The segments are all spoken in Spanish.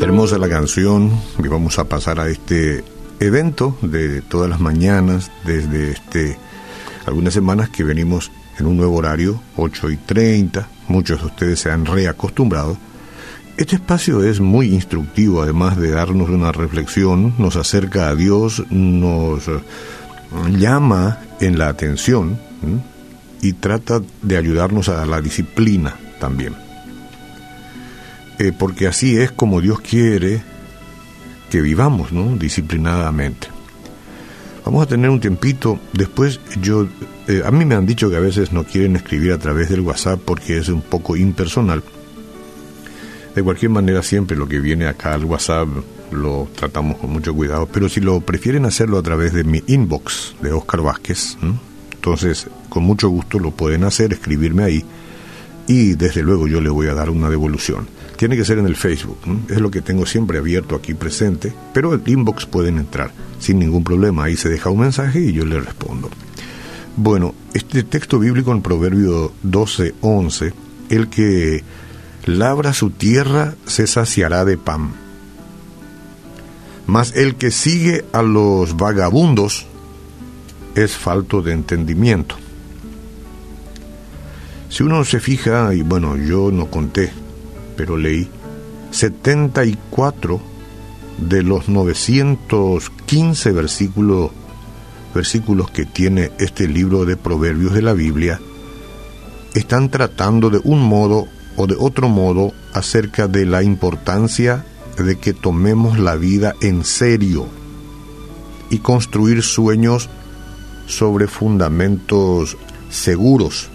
Hermosa la canción y vamos a pasar a este evento de todas las mañanas desde este algunas semanas que venimos en un nuevo horario, 8 y 30, muchos de ustedes se han reacostumbrado. Este espacio es muy instructivo, además de darnos una reflexión, nos acerca a Dios, nos llama en la atención y trata de ayudarnos a la disciplina también. Eh, porque así es como Dios quiere que vivamos, ¿no? Disciplinadamente. Vamos a tener un tiempito. Después yo, eh, a mí me han dicho que a veces no quieren escribir a través del WhatsApp porque es un poco impersonal. De cualquier manera, siempre lo que viene acá al WhatsApp lo tratamos con mucho cuidado. Pero si lo prefieren hacerlo a través de mi inbox de Oscar Vázquez, entonces con mucho gusto lo pueden hacer, escribirme ahí y desde luego yo le voy a dar una devolución. Tiene que ser en el Facebook, es lo que tengo siempre abierto aquí presente, pero el inbox pueden entrar sin ningún problema, ahí se deja un mensaje y yo le respondo. Bueno, este texto bíblico en Proverbio 12, 11, el que labra su tierra se saciará de pan, mas el que sigue a los vagabundos es falto de entendimiento. Si uno se fija, y bueno, yo no conté, pero leí, 74 de los 915 versículos, versículos que tiene este libro de proverbios de la Biblia están tratando de un modo o de otro modo acerca de la importancia de que tomemos la vida en serio y construir sueños sobre fundamentos seguros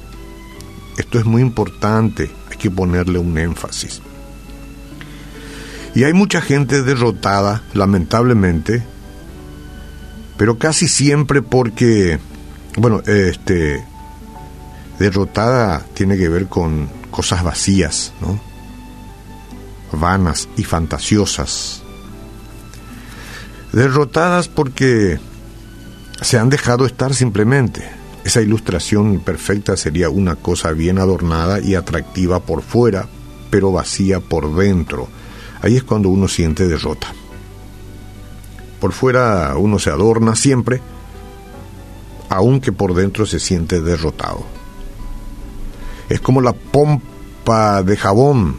esto es muy importante, hay que ponerle un énfasis. Y hay mucha gente derrotada, lamentablemente, pero casi siempre porque, bueno, este, derrotada tiene que ver con cosas vacías, ¿no? Vanas y fantasiosas. Derrotadas porque se han dejado estar simplemente esa ilustración perfecta sería una cosa bien adornada y atractiva por fuera, pero vacía por dentro. Ahí es cuando uno siente derrota. Por fuera uno se adorna siempre, aunque por dentro se siente derrotado. Es como la pompa de jabón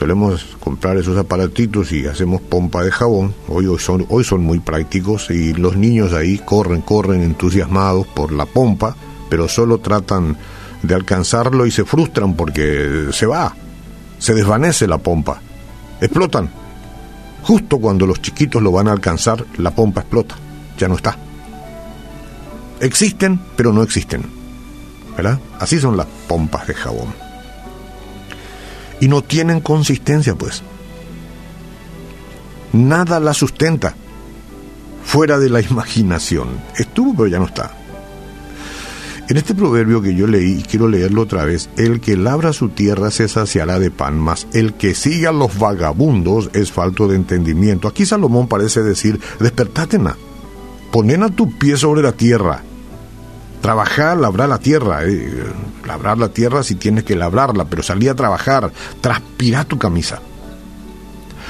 solemos comprar esos aparatitos y hacemos pompa de jabón. Hoy, hoy, son, hoy son muy prácticos y los niños ahí corren, corren entusiasmados por la pompa, pero solo tratan de alcanzarlo y se frustran porque se va, se desvanece la pompa, explotan. Justo cuando los chiquitos lo van a alcanzar, la pompa explota, ya no está. Existen, pero no existen. ¿Verdad? Así son las pompas de jabón y no tienen consistencia, pues. Nada la sustenta fuera de la imaginación. Estuvo, pero ya no está. En este proverbio que yo leí, y quiero leerlo otra vez, el que labra su tierra se saciará de pan, mas el que sigue a los vagabundos es falto de entendimiento. Aquí Salomón parece decir, despertátena, ponen a tu pie sobre la tierra, Trabajar, labrar la tierra, eh, labrar la tierra si tienes que labrarla, pero salí a trabajar, transpira tu camisa.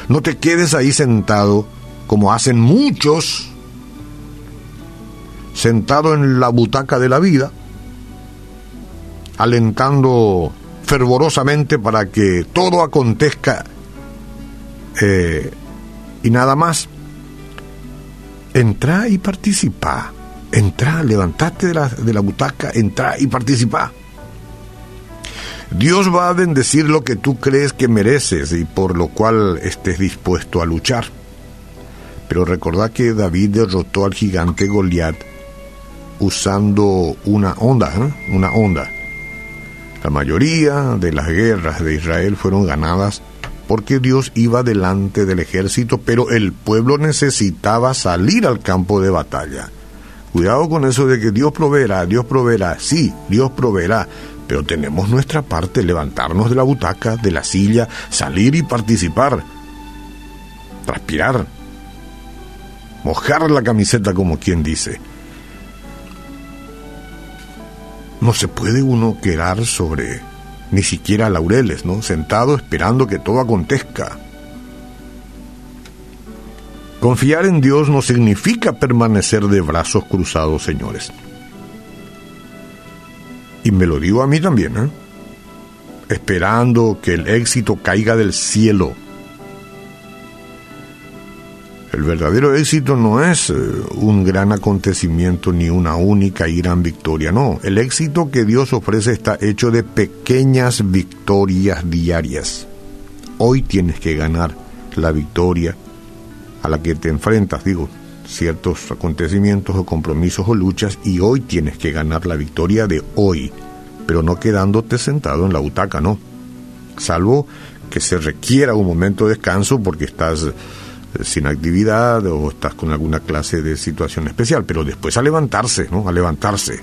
No te quedes ahí sentado como hacen muchos, sentado en la butaca de la vida, alentando fervorosamente para que todo acontezca eh, y nada más. Entra y participa Entra, levantate de la, de la butaca, entra y participa. Dios va a bendecir lo que tú crees que mereces y por lo cual estés dispuesto a luchar. Pero recordad que David derrotó al gigante Goliat usando una onda, ¿eh? una onda. La mayoría de las guerras de Israel fueron ganadas porque Dios iba delante del ejército, pero el pueblo necesitaba salir al campo de batalla. Cuidado con eso de que Dios proveerá, Dios proveerá, sí, Dios proveerá, pero tenemos nuestra parte, levantarnos de la butaca, de la silla, salir y participar, transpirar, mojar la camiseta como quien dice. no se puede uno quedar sobre ni siquiera laureles, ¿no? Sentado esperando que todo acontezca. Confiar en Dios no significa permanecer de brazos cruzados, señores. Y me lo digo a mí también, ¿eh? esperando que el éxito caiga del cielo. El verdadero éxito no es eh, un gran acontecimiento ni una única y gran victoria, no. El éxito que Dios ofrece está hecho de pequeñas victorias diarias. Hoy tienes que ganar la victoria a la que te enfrentas, digo, ciertos acontecimientos o compromisos o luchas y hoy tienes que ganar la victoria de hoy, pero no quedándote sentado en la butaca, no. Salvo que se requiera un momento de descanso porque estás eh, sin actividad o estás con alguna clase de situación especial, pero después a levantarse, ¿no? A levantarse.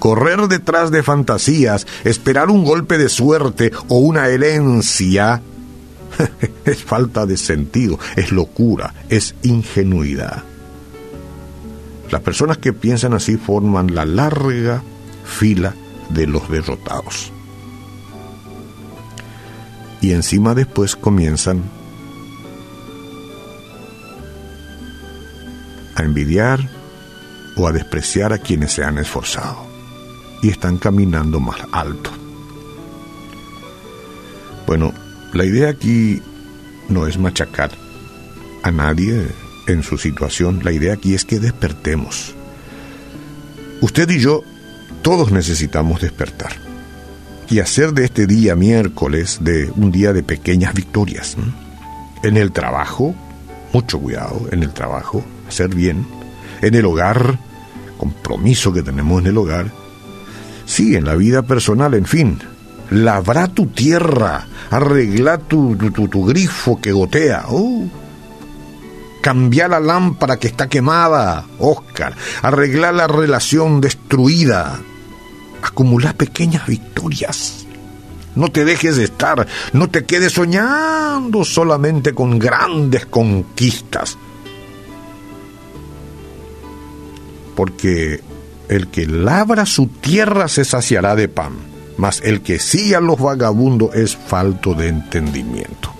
Correr detrás de fantasías, esperar un golpe de suerte o una herencia es falta de sentido, es locura, es ingenuidad. Las personas que piensan así forman la larga fila de los derrotados. Y encima después comienzan a envidiar o a despreciar a quienes se han esforzado y están caminando más alto. Bueno, la idea aquí no es machacar a nadie en su situación, la idea aquí es que despertemos. Usted y yo, todos necesitamos despertar y hacer de este día miércoles de un día de pequeñas victorias. En el trabajo, mucho cuidado en el trabajo, hacer bien. En el hogar, compromiso que tenemos en el hogar. Sí, en la vida personal, en fin. Labra tu tierra, arregla tu, tu, grifo que gotea. Oh. Cambia la lámpara que está quemada, Oscar. Arregla la relación destruida. Acumula pequeñas victorias. No te dejes de estar, no te quedes soñando solamente con grandes conquistas. porque el que labra su tierra se saciará de pan, mas el que sigue a los vagabundos es falto de entendimiento.